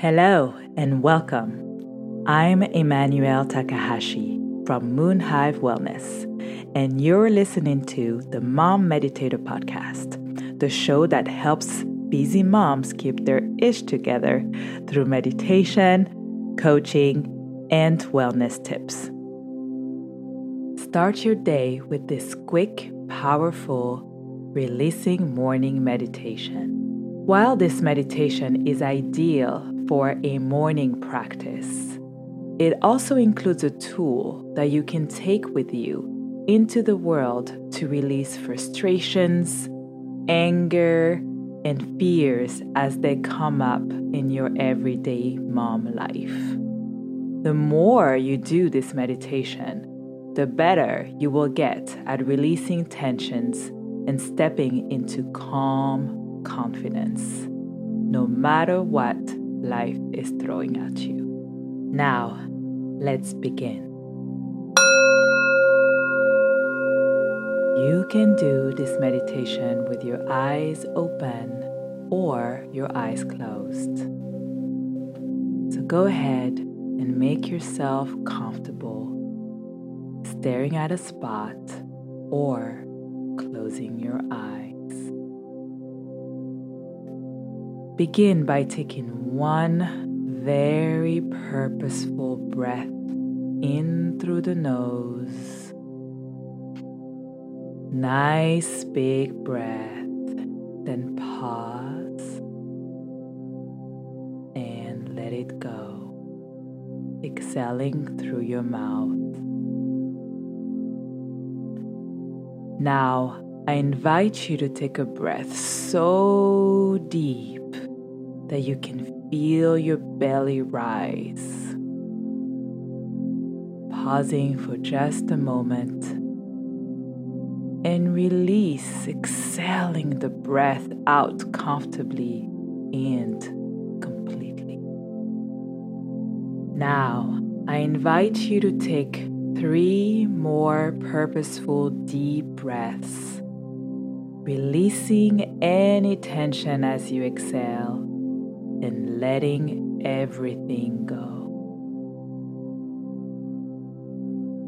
Hello and welcome. I'm Emmanuel Takahashi from Moonhive Wellness, and you're listening to the Mom Meditator Podcast, the show that helps busy moms keep their ish together through meditation, coaching, and wellness tips. Start your day with this quick, powerful, releasing morning meditation. While this meditation is ideal for a morning practice, it also includes a tool that you can take with you into the world to release frustrations, anger, and fears as they come up in your everyday mom life. The more you do this meditation, the better you will get at releasing tensions and stepping into calm confidence, no matter what life is throwing at you. Now, let's begin. You can do this meditation with your eyes open or your eyes closed. So go ahead and make yourself comfortable staring at a spot or closing your eyes. Begin by taking one very purposeful breath in through the nose. Nice big breath, then pause and let it go, exhaling through your mouth. Now, I invite you to take a breath so deep that you can feel your belly rise. Pausing for just a moment and release, exhaling the breath out comfortably and completely. Now, I invite you to take three more purposeful deep breaths, releasing any tension as you exhale and letting everything go.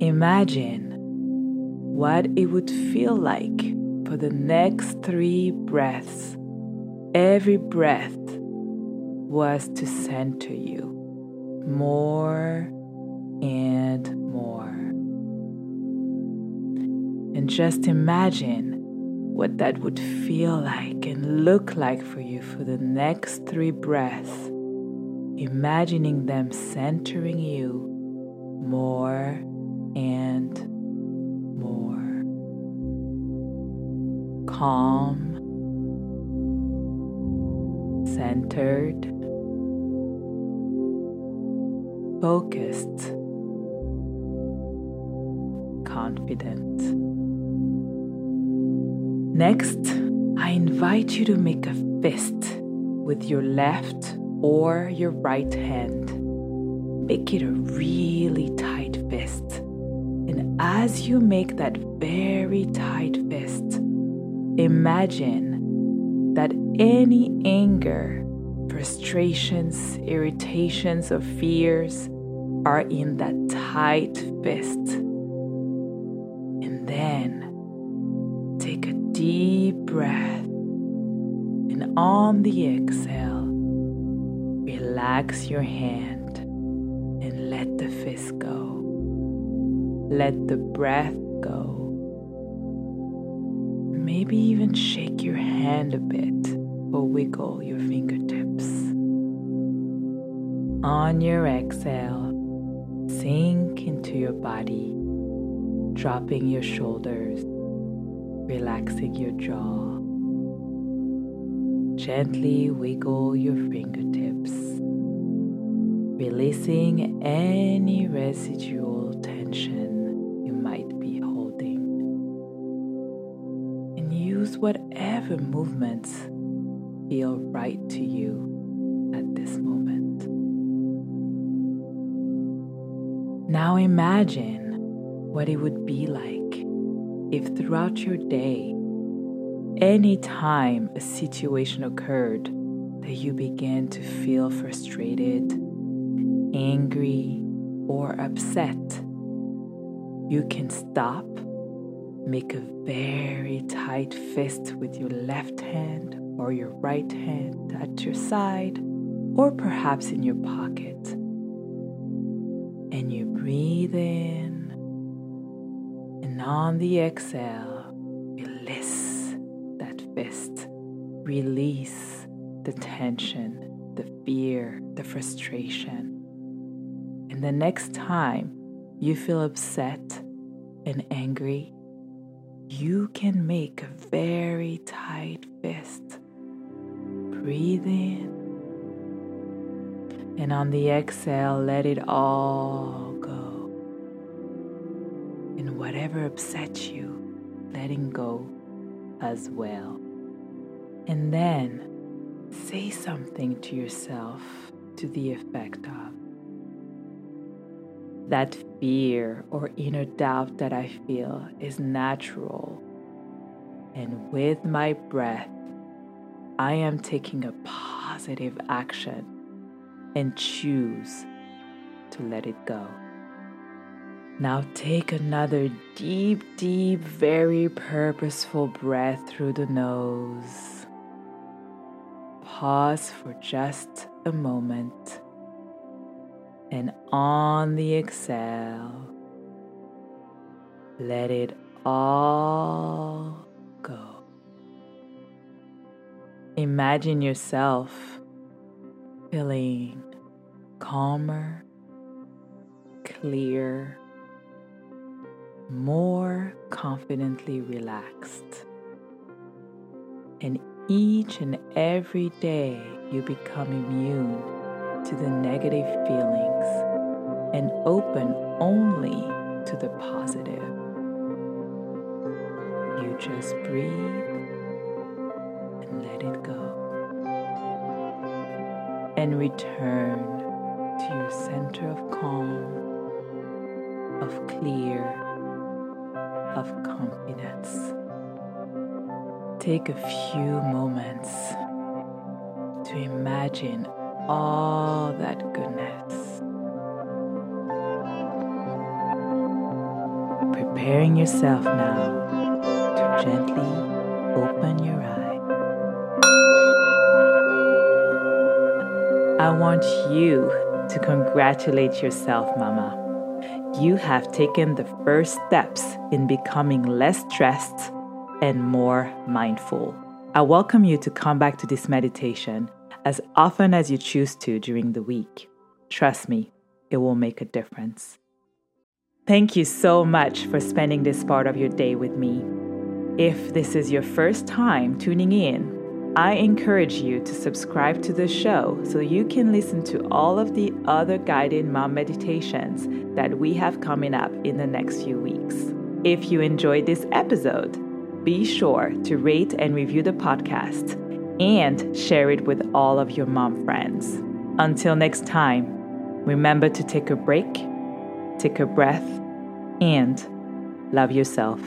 Imagine what it would feel like for the next three breaths. Every breath was to center you more and more. And just imagine what that would feel like and look like for you for the next three breaths, imagining them centering you more and more. Calm, centered, focused, confident. Next, I invite you to make a fist with your left or your right hand. Make it a really tight fist. And as you make that very tight fist, imagine that any anger, frustrations, irritations, or fears are in that tight fist. And then deep breath. And on the exhale, relax your hand and let the fist go. Let the breath go. Maybe even shake your hand a bit or wiggle your fingertips. On your exhale, sink into your body, dropping your shoulders, relaxing your jaw. Gently wiggle your fingertips, releasing any residual tension you might be holding. And use whatever movements feel right to you at this moment. Now imagine what it would be like if throughout your day, any time a situation occurred that you began to feel frustrated, angry, or upset, you can stop, make a very tight fist with your left hand or your right hand at your side, or perhaps in your pocket. And you breathe in, and on the exhale, release that fist, release the tension, the fear, the frustration. And the next time you feel upset and angry, you can make a very tight fist. Breathe in. And on the exhale, let it all whatever upsets you, letting go as well. And then say something to yourself to the effect of that fear or inner doubt that I feel is natural. And with my breath, I am taking a positive action and choose to let it go. Now take another deep, deep, very purposeful breath through the nose. Pause for just a moment and on the exhale, let it all go. Imagine yourself feeling calmer, clear, more confidently relaxed. And each and every day you become immune to the negative feelings and open only to the positive. You just breathe and let it go. And return to your center of calm, of clear, of confidence. Take a few moments to imagine all that goodness. Preparing yourself now to gently open your eye. I want you to congratulate yourself, Mama. You have taken the first steps in becoming less stressed and more mindful. I welcome you to come back to this meditation as often as you choose to during the week. Trust me, it will make a difference. Thank you so much for spending this part of your day with me. If this is your first time tuning in, I encourage you to subscribe to the show so you can listen to all of the other guided mom meditations that we have coming up in the next few weeks. If you enjoyed this episode, be sure to rate and review the podcast and share it with all of your mom friends. Until next time, remember to take a break, take a breath, and love yourself.